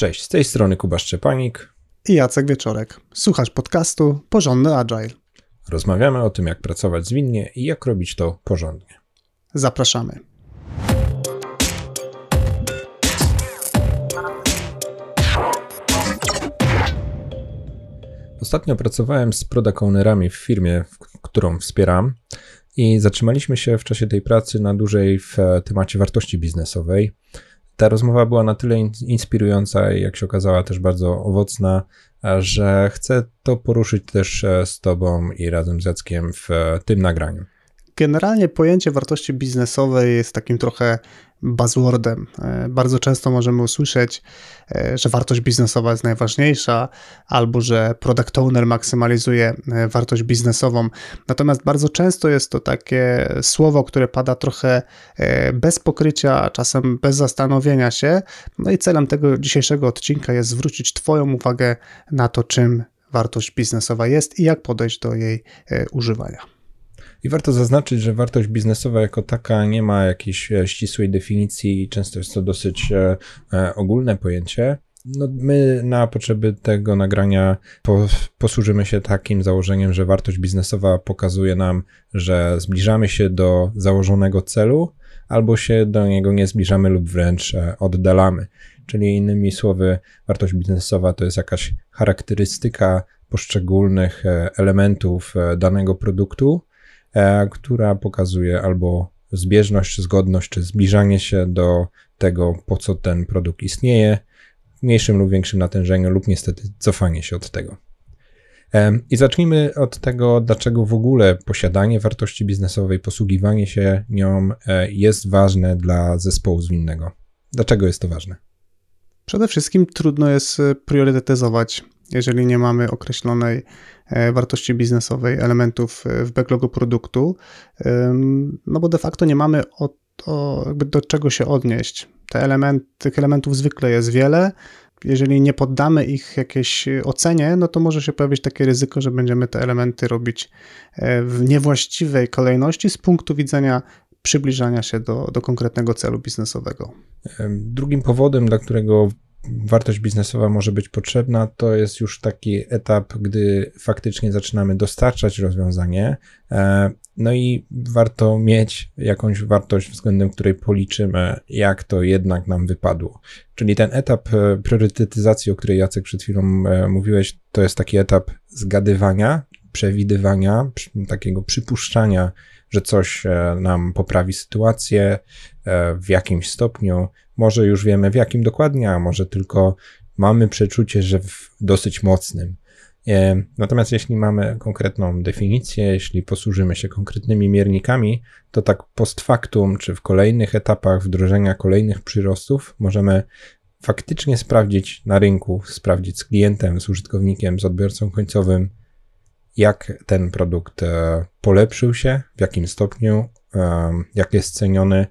Cześć, z tej strony Kuba Szczepanik i Jacek Wieczorek. Słuchasz podcastu Porządny Agile. Rozmawiamy o tym, jak pracować zwinnie i jak robić to porządnie. Zapraszamy. Ostatnio pracowałem z product ownerami w firmie, którą wspieram i zatrzymaliśmy się w czasie tej pracy na dłużej w temacie wartości biznesowej ta rozmowa była na tyle inspirująca i jak się okazała też bardzo owocna, że chcę to poruszyć też e, z Tobą i razem z Jackiem w e, tym nagraniu. Generalnie pojęcie wartości biznesowej jest takim trochę buzzwordem. E, bardzo często możemy usłyszeć, e, że wartość biznesowa jest najważniejsza, albo że product owner maksymalizuje e, wartość biznesową. Natomiast bardzo często jest to takie słowo, które pada trochę bez pokrycia, czasem bez zastanowienia się. No i celem tego dzisiejszego odcinka jest zwrócić Twoją uwagę na to, czym wartość biznesowa jest i jak podejść do jej używania. I warto zaznaczyć, że wartość biznesowa jako taka nie ma jakiejś e, ścisłej definicji i często jest to dosyć e, e, ogólne pojęcie. No, my na potrzeby tego nagrania po, posłużymy się takim założeniem, że wartość biznesowa pokazuje nam, że zbliżamy się do założonego celu, albo się do niego nie zbliżamy lub wręcz oddalamy. Czyli innymi słowy, wartość biznesowa to jest jakaś charakterystyka poszczególnych elementów danego produktu, która pokazuje albo zbieżność, zgodność, czy zbliżanie się do tego, po co ten produkt istnieje, w mniejszym lub większym natężeniu, lub niestety cofanie się od tego. E, I zacznijmy od tego, dlaczego w ogóle posiadanie wartości biznesowej, posługiwanie się nią e, jest ważne dla zespołu zwinnego. Dlaczego jest to ważne? Przede wszystkim trudno jest priorytetyzować jeżeli nie mamy określonej e, wartości biznesowej, elementów e, w backlogu produktu, no bo de facto nie mamy o, do czego się odnieść. Te element, tych elementów zwykle jest wiele. Jeżeli nie poddamy ich jakiejś ocenie, no to może się pojawić takie ryzyko, że będziemy te elementy robić e, w niewłaściwej kolejności z punktu widzenia przybliżania się do, do konkretnego celu biznesowego. Drugim powodem, dla którego wartość biznesowa może być potrzebna, to jest już taki etap, gdy faktycznie zaczynamy dostarczać rozwiązanie. E, no i warto mieć jakąś wartość, względem której policzymy, jak to jednak nam wypadło. Czyli ten etap e, priorytetyzacji, o której Jacek przed chwilą e, mówiłeś, to jest taki etap zgadywania, przewidywania, takiego przypuszczania, że coś nam poprawi sytuację w jakimś stopniu, może już wiemy w jakim dokładnie, a może tylko mamy przeczucie, że w dosyć mocnym. E, natomiast jeśli mamy konkretną definicję, jeśli posłużymy się konkretnymi miernikami, to tak post factum, czy w kolejnych etapach wdrożenia kolejnych przyrostów, możemy faktycznie sprawdzić na rynku, sprawdzić z klientem, z użytkownikiem, z odbiorcą końcowym, jak ten produkt e, polepszył się, w jakim stopniu, e, jak jest ceniony,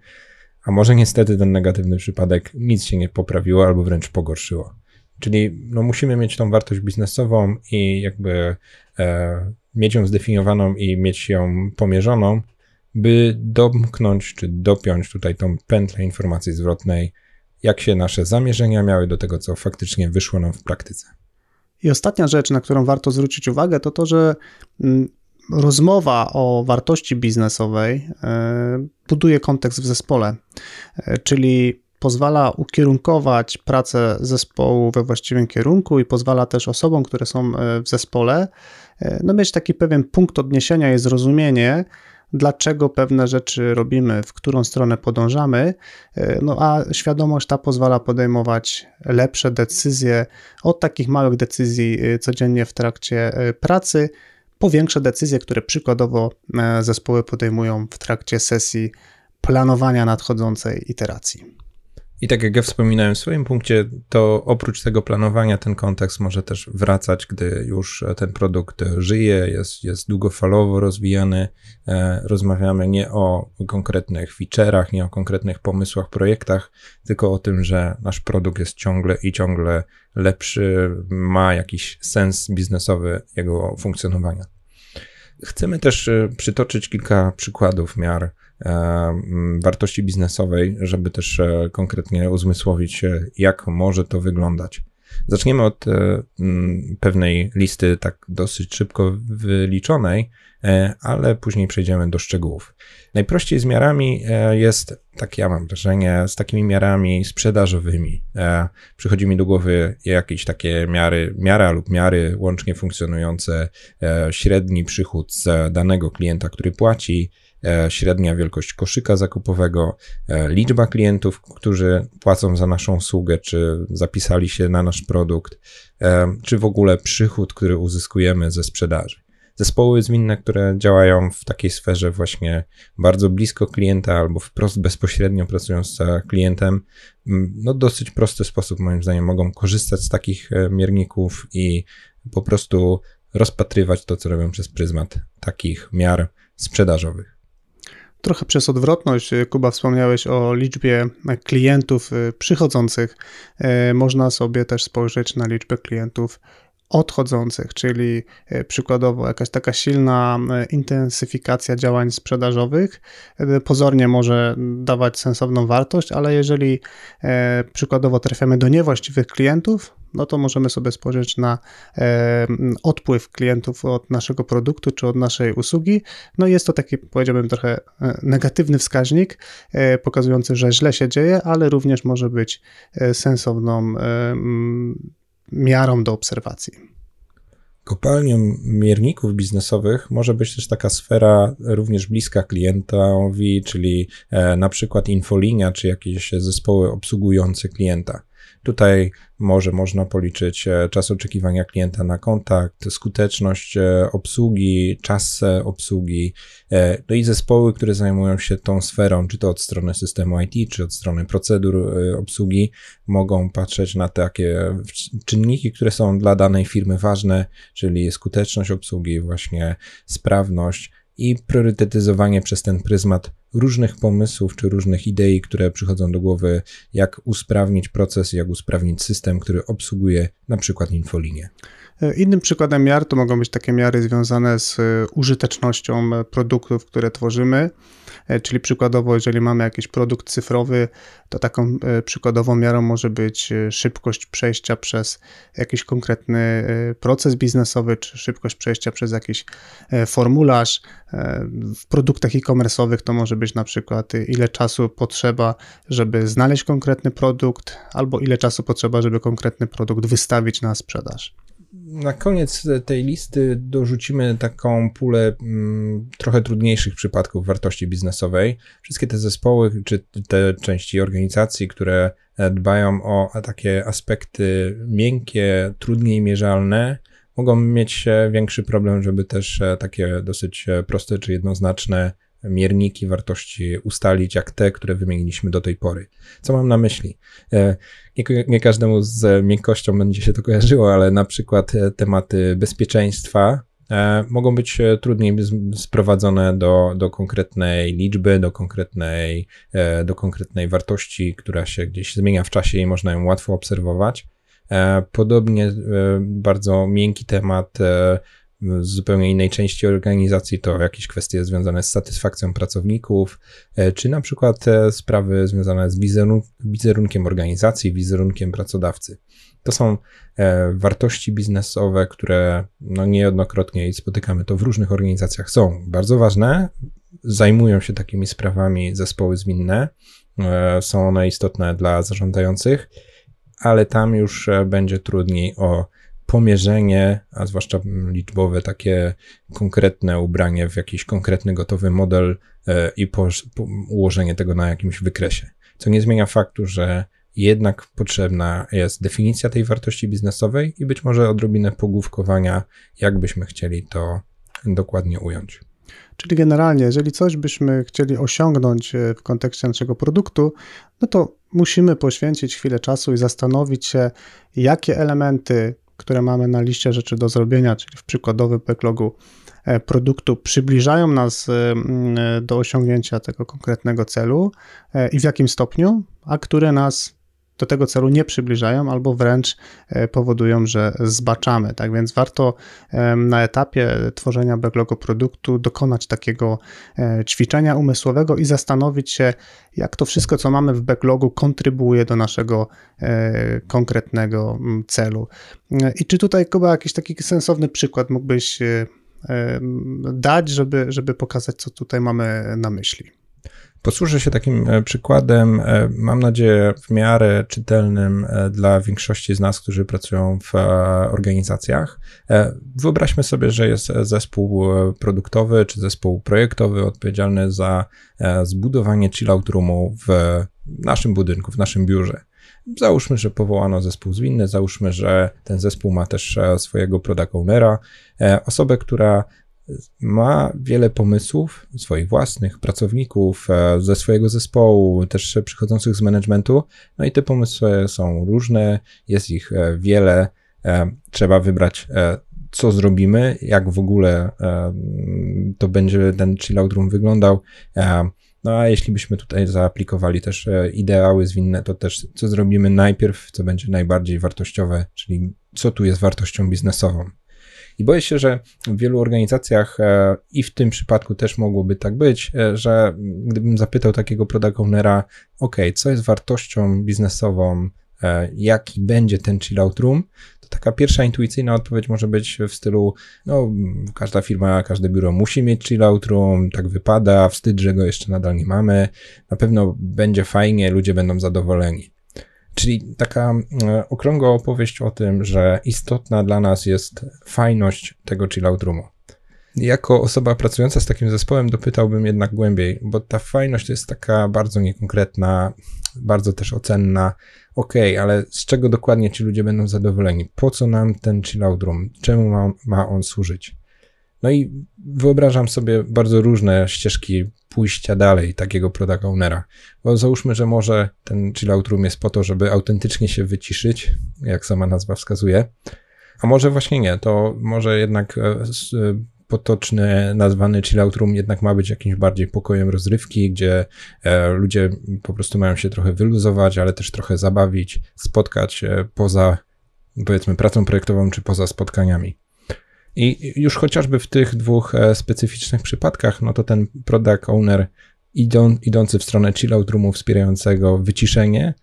a może niestety ten negatywny przypadek nic się nie poprawiło albo wręcz pogorszyło. Czyli no, musimy mieć tą wartość biznesową i jakby e, mieć ją zdefiniowaną i mieć ją pomierzoną, by domknąć czy dopiąć tutaj tą pętlę informacji zwrotnej, jak się nasze zamierzenia miały do tego, co faktycznie wyszło nam w praktyce. I ostatnia rzecz, na którą warto zwrócić uwagę, to to, że mm, rozmowa o wartości biznesowej e, buduje kontekst w zespole, e, czyli pozwala ukierunkować pracę zespołu we właściwym kierunku i pozwala też osobom, które są e, w zespole, no mieć taki pewien punkt odniesienia i zrozumienie, dlaczego pewne rzeczy robimy, w którą stronę podążamy, no a świadomość ta pozwala podejmować lepsze decyzje od takich małych decyzji codziennie w trakcie pracy, po większe decyzje, które przykładowo e, zespoły podejmują w trakcie sesji planowania nadchodzącej iteracji. I tak jak ja wspominałem w swoim punkcie, to oprócz tego planowania ten kontekst może też wracać, gdy już ten produkt żyje, jest, jest długofalowo rozwijany. E, rozmawiamy nie o konkretnych feature'ach, nie o konkretnych pomysłach, projektach, tylko o tym, że nasz produkt jest ciągle i ciągle lepszy, ma jakiś sens biznesowy jego funkcjonowania. Chcemy też e, przytoczyć kilka przykładów miar wartości biznesowej, żeby też konkretnie uzmysłowić, jak może to wyglądać. Zaczniemy od pewnej listy, tak dosyć szybko wyliczonej, ale później przejdziemy do szczegółów. Najprościej z miarami jest, tak ja mam wrażenie, z takimi miarami sprzedażowymi. Przychodzi mi do głowy jakieś takie miary, miara lub miary łącznie funkcjonujące, średni przychód z danego klienta, który płaci, E, średnia wielkość koszyka zakupowego, e, liczba klientów, którzy płacą za naszą usługę, czy zapisali się na nasz produkt, e, czy w ogóle przychód, który uzyskujemy ze sprzedaży. Zespoły zwinne, które działają w takiej sferze właśnie bardzo blisko klienta albo wprost bezpośrednio pracują z klientem, no dosyć prosty sposób moim zdaniem mogą korzystać z takich mierników i po prostu rozpatrywać to, co robią przez pryzmat takich miar sprzedażowych. Trochę przez odwrotność, Kuba, wspomniałeś o liczbie klientów y, przychodzących. Y, można sobie też spojrzeć na liczbę klientów odchodzących, czyli e, przykładowo jakaś taka silna e, intensyfikacja działań sprzedażowych e, pozornie może dawać sensowną wartość, ale jeżeli przykładowo trafiamy do niewłaściwych klientów, no to możemy sobie spojrzeć na odpływ klientów od naszego produktu czy od naszej usługi. No jest to taki, powiedziałbym, trochę negatywny wskaźnik, pokazujący, że źle się dzieje, ale również może być sensowną miarą do obserwacji. Kopalnią mierników biznesowych może być też taka sfera również bliska klientowi, czyli e, na przykład infolinia, czy jakieś zespoły obsługujące klienta. Tutaj może można policzyć e, czas oczekiwania klienta na kontakt, skuteczność e, obsługi, czas e, obsługi, no i zespoły, które zajmują się tą sferą, czy to od strony systemu IT, czy od strony procedur obsługi, mogą patrzeć na takie czynniki, które są dla danej firmy ważne, czyli skuteczność obsługi, właśnie sprawność, i priorytetyzowanie przez ten pryzmat różnych pomysłów czy różnych idei, które przychodzą do głowy, jak usprawnić proces, jak usprawnić system, który obsługuje na przykład infolinię. Innym przykładem miar to mogą być takie miary związane z użytecznością produktów, które tworzymy. E, czyli przykładowo, jeżeli mamy jakiś produkt cyfrowy, to taką e, przykładową miarą może być e, szybkość przejścia przez jakiś konkretny proces biznesowy, czy szybkość przejścia przez jakiś formularz. W produktach e-commerce'owych to może być na przykład ile czasu potrzeba, żeby znaleźć konkretny produkt, albo ile czasu potrzeba, żeby konkretny produkt wystawić na sprzedaż na koniec tej listy dorzucimy taką pulę mm, trochę trudniejszych przypadków wartości biznesowej. Wszystkie te zespoły, czy te części organizacji, które dbają o takie aspekty miękkie, trudniej mierzalne, mogą mieć większy problem, żeby też takie dosyć proste czy jednoznaczne mierniki wartości ustalić, jak te, które wymieniliśmy do tej pory. Co mam na myśli? E, nie, nie, każdemu z miękkością będzie się to kojarzyło, ale na przykład e, tematy bezpieczeństwa e, mogą być trudniej sprowadzone do, do konkretnej liczby, do konkretnej, do konkretnej wartości, która się gdzieś zmienia w czasie i można ją łatwo obserwować. Podobnie bardzo miękki temat z zupełnie innej części organizacji, to jakieś kwestie związane z satysfakcją pracowników, e, czy na przykład e, sprawy związane z wizerunkiem organizacji, wizerunkiem pracodawcy. To są e, wartości biznesowe, które no niejednokrotnie spotykamy to w różnych organizacjach, są bardzo ważne, zajmują się takimi sprawami zespoły zwinne, są one istotne dla zarządzających, ale tam już będzie trudniej o pomierzenie, a zwłaszcza liczbowe, takie konkretne ubranie w jakiś konkretny gotowy model e, i ułożenie tego na jakimś wykresie. Co nie zmienia faktu, że jednak potrzebna jest definicja tej wartości biznesowej i być może odrobinę pogłówkowania, jak byśmy chcieli to dokładnie ująć. Czyli generalnie, jeżeli coś byśmy chcieli osiągnąć e, w kontekście naszego produktu, no to musimy poświęcić chwilę czasu i zastanowić się, jakie elementy które mamy na liście rzeczy do zrobienia, czyli w przykładowym backlogu e, produktu, przybliżają nas e, do osiągnięcia tego konkretnego celu e, i w jakim stopniu, a które nas do tego celu nie przybliżają albo wręcz e, powodują, że zbaczamy. Tak więc warto na etapie tworzenia backlogu produktu dokonać takiego e, ćwiczenia umysłowego i zastanowić się, jak to wszystko, co mamy w backlogu, kontrybuuje do naszego e, konkretnego celu. I czy tutaj, Kuba, jakiś taki sensowny przykład mógłbyś dać, żeby, żeby pokazać, co tutaj mamy na myśli? Posłużę się takim e, przykładem, e, mam nadzieję, w miarę czytelnym e, dla większości z nas, którzy pracują w organizacjach. Wyobraźmy sobie, że jest zespół produktowy czy zespół projektowy odpowiedzialny za zbudowanie chillout roomu w naszym budynku, w naszym biurze. Załóżmy, że powołano zespół zwinny, załóżmy, że ten zespół ma też swojego product ownera, osobę, która ma wiele pomysłów swoich własnych, pracowników, e, ze swojego zespołu, też przychodzących z managementu. No i te pomysły są różne, jest ich e, wiele. E, trzeba wybrać, co zrobimy, jak w ogóle to będzie ten chillout room wyglądał. No a jeśli byśmy tutaj zaaplikowali też ideały zwinne, to też co zrobimy najpierw, co będzie najbardziej wartościowe, czyli co tu jest wartością biznesową. I boję się, że w wielu organizacjach e, i w tym przypadku też mogłoby tak być, e, że gdybym zapytał takiego product ownera, ok, co jest wartością biznesową, e, jaki będzie ten chillout room, to taka pierwsza intuicyjna odpowiedź może być w stylu, no każda firma, każde biuro musi mieć chillout room, tak wypada, wstyd, że go jeszcze nadal nie mamy, na pewno będzie fajnie, ludzie będą zadowoleni. Czyli taka e, okrągła opowieść o tym, że istotna dla nas jest fajność tego chillout roomu. Jako osoba pracująca z takim zespołem dopytałbym jednak głębiej, bo ta fajność jest taka bardzo niekonkretna, bardzo też ocenna. Ok, ale z czego dokładnie ci ludzie będą zadowoleni? Po co nam ten chillout room? Czemu ma, ma on służyć? No i wyobrażam sobie bardzo różne ścieżki pójścia dalej takiego product ownera. Bo załóżmy, że może ten chillout room jest po to, żeby autentycznie się wyciszyć, jak sama nazwa wskazuje, a może właśnie nie, to może jednak e, e, potoczny, nazwany chillout room jednak ma być jakimś bardziej pokojem rozrywki, gdzie e, ludzie po prostu mają się trochę wyluzować, ale też trochę zabawić, spotkać poza powiedzmy pracą projektową czy poza spotkaniami. I już chociażby w tych dwóch e, specyficznych przypadkach, no to ten product owner idą, idący w stronę chillout roomu wspierającego wyciszenie,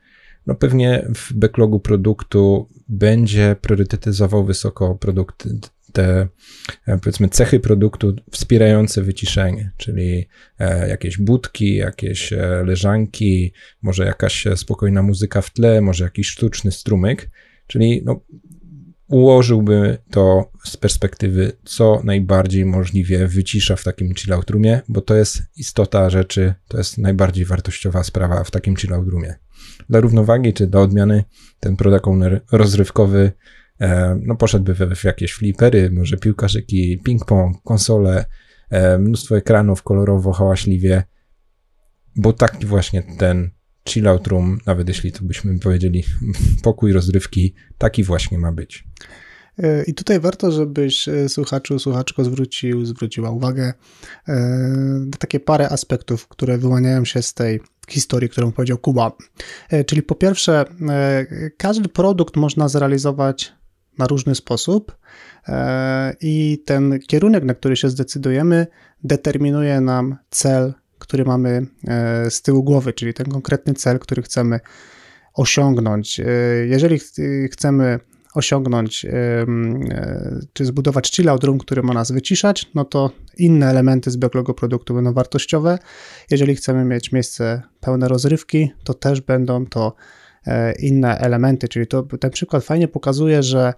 no pewnie w backlogu produktu będzie priorytetyzował wysoko produkt, te e, powiedzmy cechy produktu wspierające wyciszenie, czyli e, jakieś budki, jakieś leżanki, może jakaś spokojna muzyka w tle, może jakiś sztuczny strumyk, czyli no, ułożyłby to z perspektywy, co najbardziej możliwie wycisza w takim chillout roomie, bo to jest istota rzeczy, to jest najbardziej wartościowa sprawa w takim chillout roomie. Dla równowagi czy dla odmiany ten product owner rozrywkowy e, no poszedłby w, w jakieś flipery, może piłkarzyki, ping-pong, konsole, e, mnóstwo ekranów kolorowo, hałaśliwie, bo taki właśnie ten chillout room, nawet jeśli to byśmy powiedzieli pokój rozrywki, taki właśnie ma być. E, I tutaj warto, żebyś e, słuchaczu, słuchaczko zwrócił, zwróciła uwagę e, na takie parę aspektów, które wyłaniają się z tej historii, którą powiedział Kuba. Czyli po pierwsze, każdy produkt można zrealizować na różny sposób i ten kierunek, na który się zdecydujemy, determinuje nam cel który mamy e, z tyłu głowy, czyli ten konkretny cel, który chcemy osiągnąć. E, jeżeli chcemy osiągnąć e, czy zbudować chillout room, który ma nas wyciszać, no to inne elementy z backlogu produktu będą wartościowe. Jeżeli chcemy mieć miejsce pełne rozrywki, to też będą to inne elementy, czyli to, ten przykład fajnie pokazuje, że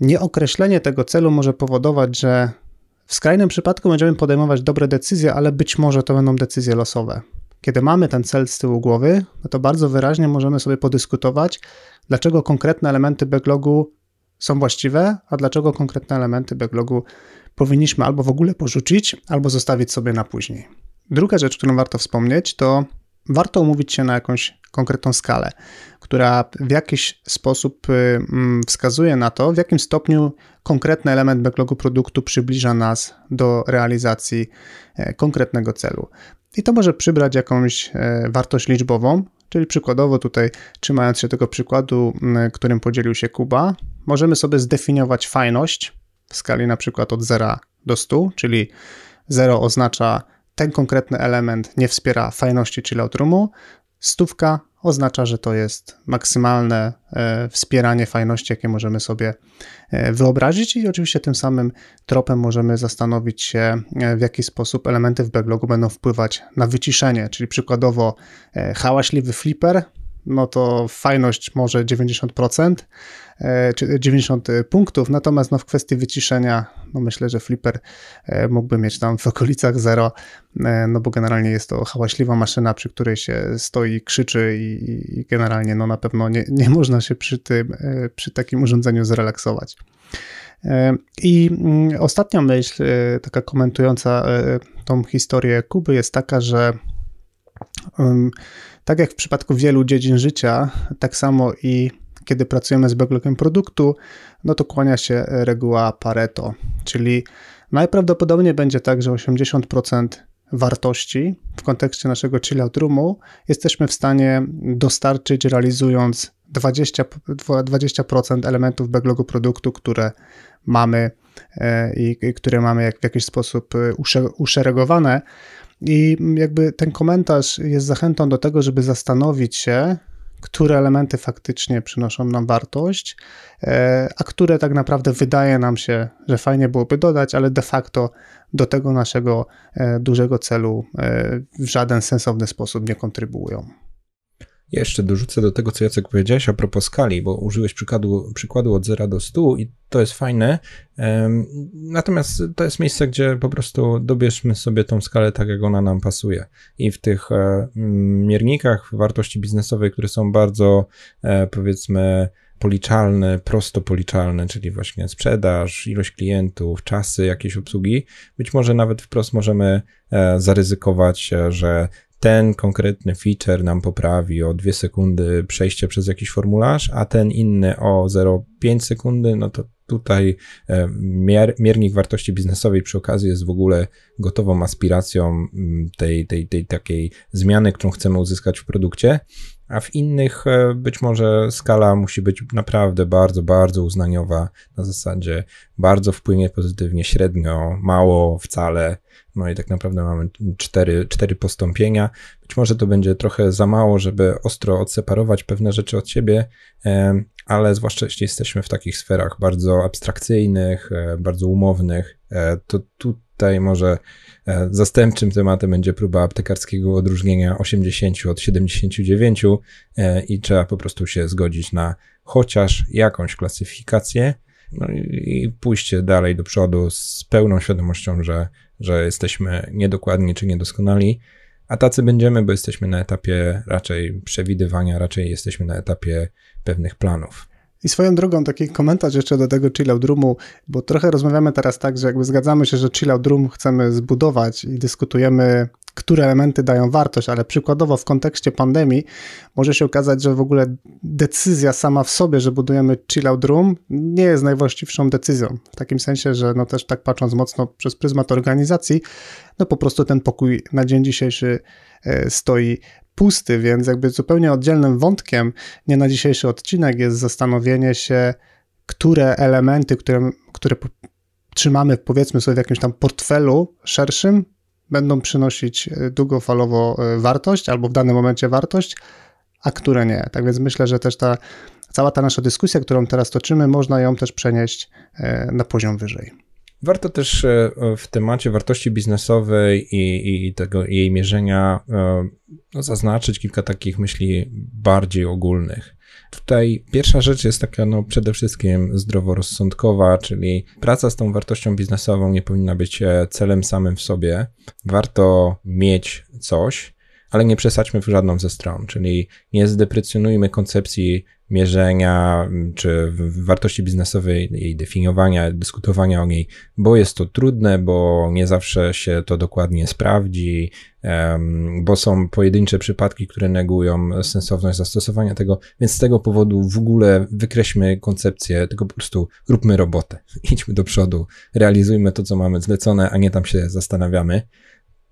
nieokreślenie tego celu może powodować, że w skrajnym przypadku będziemy podejmować dobre decyzje, ale być może to będą decyzje losowe. Kiedy mamy ten cel z tyłu głowy, no to bardzo wyraźnie możemy sobie podyskutować, dlaczego konkretne elementy backlogu są właściwe, a dlaczego konkretne elementy backlogu powinniśmy albo w ogóle porzucić, albo zostawić sobie na później. Druga rzecz, którą warto wspomnieć, to warto umówić się na jakąś konkretną skalę, która w jakiś sposób y, mm, wskazuje na to, w jakim stopniu konkretny element backlogu produktu przybliża nas do realizacji e, konkretnego celu. i to może przybrać jakąś wartość liczbową, czyli przykładowo tutaj, trzymając się tego przykładu, którym podzielił się Kuba, możemy sobie zdefiniować fajność w skali na przykład od 0 do 100, czyli 0 oznacza ten konkretny element nie wspiera fajności chillout roomu, stówka oznacza, że to jest maksymalne e, wspieranie fajności, jakie możemy sobie e, wyobrazić i oczywiście tym samym tropem możemy zastanowić się, e, w jaki sposób elementy w backlogu będą wpływać na wyciszenie, czyli przykładowo hałaśliwy flipper no to fajność może 90%, e, czy 90 punktów, natomiast no w kwestii wyciszenia, no myślę, że Flipper e, mógłby mieć tam w okolicach 0, e, no bo generalnie jest to hałaśliwa maszyna, przy której się stoi, krzyczy i, i generalnie no na pewno nie, nie można się przy tym, przy takim urządzeniu zrelaksować. I mm, ostatnia myśl, taka komentująca tą historię Kuby jest taka, że tak jak w przypadku wielu dziedzin życia, tak samo i kiedy pracujemy z backlogiem produktu, no to kłania się reguła Pareto, czyli najprawdopodobniej będzie tak, że 80% wartości w kontekście naszego chillout roomu jesteśmy w stanie dostarczyć realizując 20%, 20% elementów backlogu produktu, które mamy e, i, i które mamy jak, w jakiś sposób e, uszeregowane. I jakby ten komentarz jest zachętą do tego, żeby zastanowić się, które elementy faktycznie przynoszą nam wartość, e, a które tak naprawdę wydaje nam się, że fajnie byłoby dodać, ale de facto do tego naszego e, dużego celu e, w żaden sensowny sposób nie kontrybuują. Jeszcze dorzucę do tego, co Jacek powiedziałeś a propos skali, bo użyłeś przykładu, przykładu od 0 do 100 i to jest fajne. Natomiast to jest miejsce, gdzie po prostu dobierzmy sobie tą skalę tak, jak ona nam pasuje. I w tych e, miernikach wartości biznesowej, które są bardzo, e, powiedzmy, policzalne, prosto policzalne, czyli właśnie sprzedaż, ilość klientów, czasy jakiejś obsługi, być może nawet wprost możemy e, zaryzykować, że ten konkretny feature nam poprawi o 2 sekundy przejście przez jakiś formularz, a ten inny o 0,5 sekundy, no to tutaj e, mier, miernik wartości biznesowej przy okazji jest w ogóle gotową aspiracją mm, tej, tej, tej takiej zmiany, którą chcemy uzyskać w produkcie a w innych e, być może skala musi być naprawdę bardzo, bardzo uznaniowa, na zasadzie bardzo wpłynie pozytywnie, średnio, mało, wcale. No i tak naprawdę mamy cztery, cztery postąpienia. Być może to będzie trochę za mało, żeby ostro odseparować pewne rzeczy od siebie, e, ale zwłaszcza jeśli jesteśmy w takich sferach bardzo abstrakcyjnych, e, bardzo umownych, to tutaj może E, zastępczym tematem będzie próba aptekarskiego odróżnienia 80 od 79 e, i trzeba po prostu się zgodzić na chociaż jakąś klasyfikację no i pójście dalej do przodu z pełną świadomością, że, że jesteśmy niedokładni czy niedoskonali, a tacy będziemy, bo jesteśmy na etapie raczej przewidywania, raczej jesteśmy na etapie pewnych planów. I swoją drogą taki komentarz jeszcze do tego chillout roomu, bo trochę rozmawiamy teraz tak, że jakby zgadzamy się, że chillout room chcemy zbudować i dyskutujemy, które elementy dają wartość, ale przykładowo w kontekście pandemii może się okazać, że w ogóle decyzja sama w sobie, że budujemy chillout room nie jest najwłaściwszą decyzją. W takim sensie, że no też tak patrząc mocno przez pryzmat organizacji, no po prostu ten pokój na dzień dzisiejszy e, stoi pusty, więc jakby zupełnie oddzielnym wątkiem, nie na dzisiejszy odcinek, jest zastanowienie się, które elementy, które, które trzymamy powiedzmy sobie w jakimś tam portfelu szerszym, będą przynosić e, długofalowo e, wartość albo w danym momencie wartość, a które nie. Tak więc myślę, że też ta cała ta nasza dyskusja, którą teraz toczymy, można ją też przenieść e, na poziom wyżej. Warto też e, w temacie wartości biznesowej i, i tego jej mierzenia e, no, zaznaczyć kilka takich myśli bardziej ogólnych. Tutaj pierwsza rzecz jest taka no, przede wszystkim zdroworozsądkowa, czyli praca z tą wartością biznesową nie powinna być e, celem samym w sobie. Warto mieć coś, ale nie przesadźmy w żadną ze stron, czyli nie zdeprecjonujmy koncepcji mierzenia czy wartości biznesowej, jej definiowania, dyskutowania o niej, bo jest to trudne, bo nie zawsze się to dokładnie sprawdzi, bo są pojedyncze przypadki, które negują sensowność zastosowania tego, więc z tego powodu w ogóle wykreślmy koncepcję, tylko po prostu róbmy robotę, idźmy do przodu, realizujmy to, co mamy zlecone, a nie tam się zastanawiamy.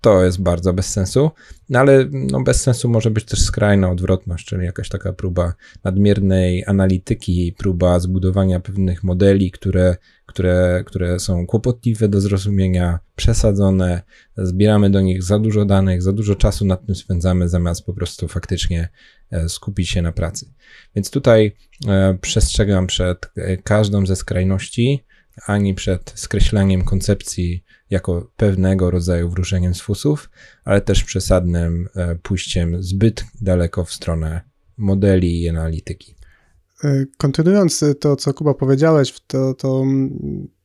To jest bardzo bez sensu, no ale no bez sensu może być też skrajna odwrotność, czyli jakaś taka próba nadmiernej analityki, próba zbudowania pewnych modeli, które, które, które są kłopotliwe do zrozumienia, przesadzone, zbieramy do nich za dużo danych, za dużo czasu nad tym spędzamy, zamiast po prostu faktycznie e, skupić się na pracy. Więc tutaj e, przestrzegam przed e, każdą ze skrajności, ani przed skreśleniem koncepcji jako pewnego rodzaju wróżeniem z fusów, ale też przesadnym e, pójściem zbyt daleko w stronę modeli i analityki. E, kontynuując to, co Kuba powiedziałeś, to, to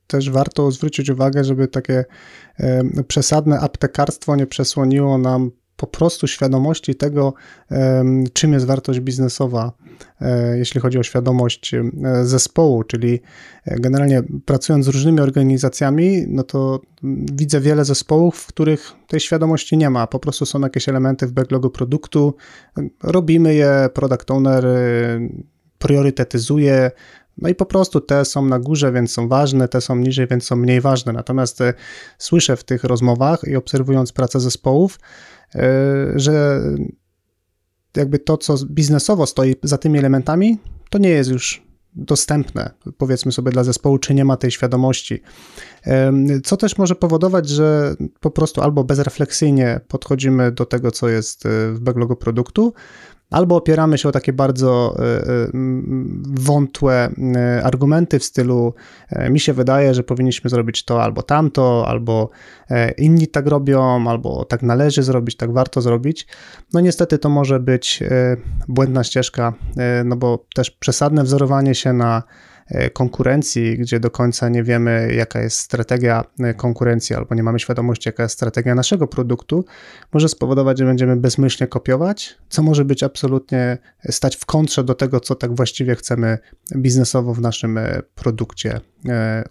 też warto zwrócić uwagę, żeby takie e, przesadne aptekarstwo nie przesłoniło nam po prostu świadomości tego, czym jest wartość biznesowa, e, jeśli chodzi o świadomość zespołu, czyli e, generalnie pracując z różnymi organizacjami, no to widzę wiele zespołów, w których tej świadomości nie ma. Po prostu są jakieś elementy w backlogu produktu, robimy je, product owner priorytetyzuje, no i po prostu te są na górze, więc są ważne, te są niżej, więc są mniej ważne. Natomiast słyszę w tych rozmowach i obserwując pracę zespołów, E, że jakby to, co biznesowo stoi za tymi elementami, to nie jest już dostępne, powiedzmy sobie, dla zespołu, czy nie ma tej świadomości. E, co też może powodować, że po prostu albo bezrefleksyjnie podchodzimy do tego, co jest e, w backlogu produktu, Albo opieramy się o takie bardzo e, e, wątłe e, argumenty w stylu mi się wydaje, że powinniśmy zrobić to albo tamto, albo inni tak robią, albo tak należy zrobić, tak warto zrobić. No niestety to może być błędna ścieżka, no bo też przesadne wzorowanie się na konkurencji, gdzie do końca nie wiemy, jaka jest strategia e, konkurencji, albo nie mamy świadomości, jaka jest strategia naszego produktu, może spowodować, że będziemy bezmyślnie kopiować, co może być absolutnie stać w kontrze do tego, co tak właściwie chcemy biznesowo w naszym e, produkcie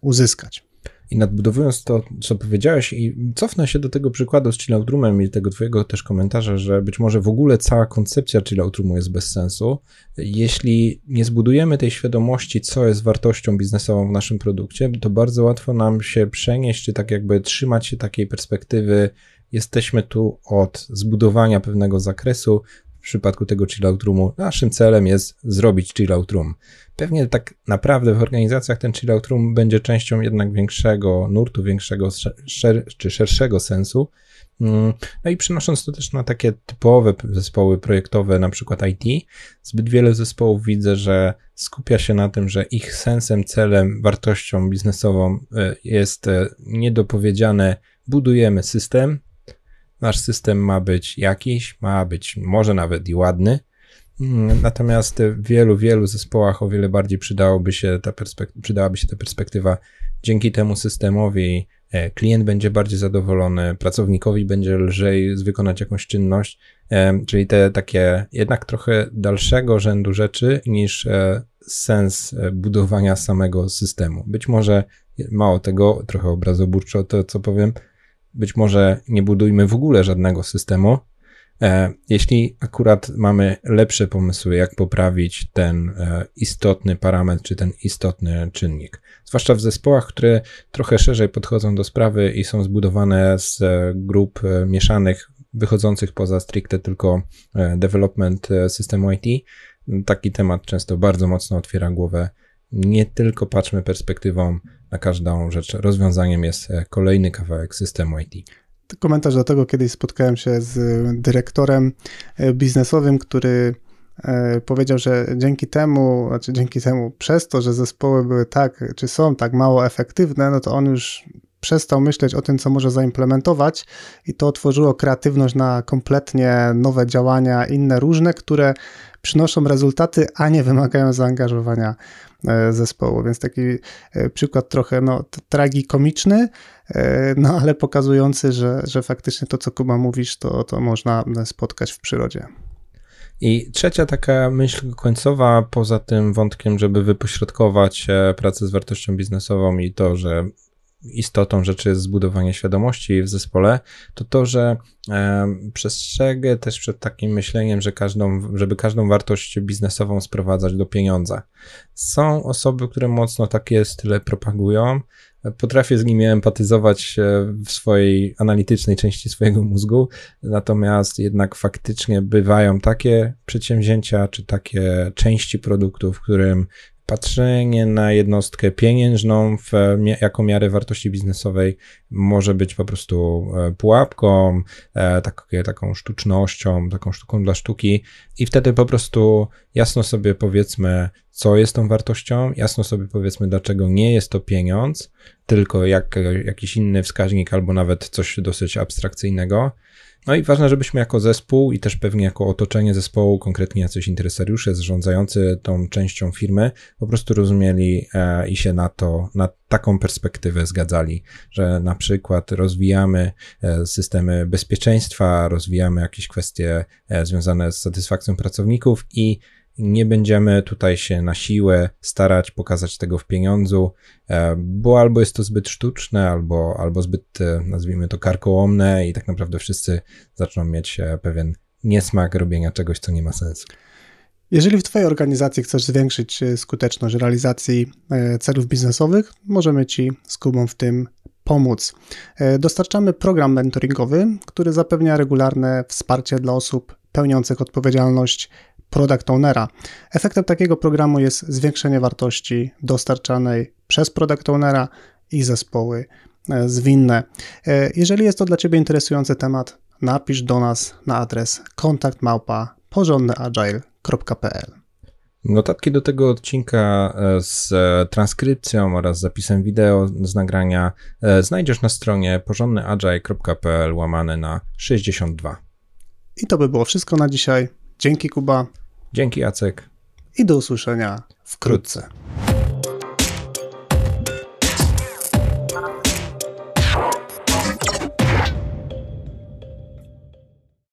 uzyskać. I nadbudowując to, co powiedziałeś, i cofnę się do tego przykładu z chilloutroomem i tego twojego też komentarza, że być może w ogóle cała koncepcja chilloutroomu jest bez sensu. Jeśli nie zbudujemy tej świadomości, co jest wartością biznesową w naszym produkcie, to bardzo łatwo nam się przenieść, czy tak jakby trzymać się takiej perspektywy, jesteśmy tu od zbudowania pewnego zakresu, w przypadku tego chillout roomu naszym celem jest zrobić chillout room. Pewnie tak naprawdę w organizacjach ten chillout room będzie częścią jednak większego nurtu, większego szer czy szerszego sensu. Mm, no i przenosząc to też na takie typowe zespoły projektowe, na przykład IT, zbyt wiele zespołów widzę, że skupia się na tym, że ich sensem, celem, wartością biznesową e, jest e, niedopowiedziane budujemy system, Nasz system ma być jakiś, ma być może nawet i ładny. Mm, natomiast w wielu, wielu zespołach o wiele bardziej przydałoby się ta przydałaby się ta perspektywa. Dzięki temu systemowi e, klient będzie bardziej zadowolony, pracownikowi będzie lżej wykonać jakąś czynność, e, czyli te takie jednak trochę dalszego rzędu rzeczy niż e, sens budowania samego systemu. Być może mało tego, trochę obrazoburczo to, co powiem, być może nie budujmy w ogóle żadnego systemu. E, jeśli akurat mamy lepsze pomysły, jak poprawić ten e, istotny parametr czy ten istotny czynnik, zwłaszcza w zespołach, które trochę szerzej podchodzą do sprawy i są zbudowane z e, grup mieszanych, wychodzących poza stricte tylko development systemu IT, taki temat często bardzo mocno otwiera głowę. Nie tylko patrzmy perspektywą na każdą rzecz rozwiązaniem jest e, kolejny kawałek systemu IT. Komentarz do tego, kiedyś spotkałem się z dyrektorem e, biznesowym, który e, powiedział, że dzięki temu, znaczy dzięki temu, przez to, że zespoły były tak, czy są tak mało efektywne, no to on już przestał myśleć o tym, co może zaimplementować, i to otworzyło kreatywność na kompletnie nowe działania, inne różne, które przynoszą rezultaty, a nie wymagają zaangażowania e, zespołu. Więc taki e, przykład trochę no, tragikomiczny, e, no ale pokazujący, że, że faktycznie to, co Kuba mówisz, to, to można spotkać w przyrodzie. I trzecia taka myśl końcowa, poza tym wątkiem, żeby wypośrodkować pracę z wartością biznesową i to, że istotą rzeczy jest zbudowanie świadomości w zespole, to to, że e, przestrzegę też przed takim myśleniem, że każdą, żeby każdą wartość biznesową sprowadzać do pieniądza. Są osoby, które mocno takie style propagują, potrafię z nimi empatyzować w swojej analitycznej części swojego mózgu, natomiast jednak faktycznie bywają takie przedsięwzięcia, czy takie części produktów, w którym patrzenie na jednostkę pieniężną w, jako miarę wartości biznesowej może być po prostu e, pułapką, e, tak, taką sztucznością, taką sztuką dla sztuki i wtedy po prostu jasno sobie powiedzmy, co jest tą wartością, jasno sobie powiedzmy, dlaczego nie jest to pieniądz, tylko jak, jakiś inny wskaźnik albo nawet coś dosyć abstrakcyjnego no i ważne, żebyśmy jako zespół i też pewnie jako otoczenie zespołu, konkretnie jacyś interesariusze zarządzający tą częścią firmy, po prostu rozumieli e, i się na to, na taką perspektywę zgadzali, że na przykład rozwijamy e, systemy bezpieczeństwa, rozwijamy jakieś kwestie e, związane z satysfakcją pracowników i nie będziemy tutaj się na siłę starać pokazać tego w pieniądzu, e, bo albo jest to zbyt sztuczne, albo, albo zbyt, e, nazwijmy to, karkołomne i tak naprawdę wszyscy zaczną mieć e, pewien niesmak robienia czegoś, co nie ma sensu. Jeżeli w Twojej organizacji chcesz zwiększyć skuteczność realizacji celów biznesowych, możemy Ci z Kubą w tym pomóc. Dostarczamy program mentoringowy, który zapewnia regularne wsparcie dla osób pełniących odpowiedzialność product ownera. Efektem takiego programu jest zwiększenie wartości dostarczanej przez product ownera i zespoły e, zwinne. E, jeżeli jest to dla Ciebie interesujący temat, napisz do nas na adres kontaktmałpa porządnyagile.pl. Notatki do tego odcinka e, z transkrypcją oraz zapisem wideo z nagrania znajdziesz na stronie porządnyagile.pl łamane na 62. I to by było wszystko na dzisiaj. Dzięki Kuba. Dzięki Jacek. I do usłyszenia wkrótce.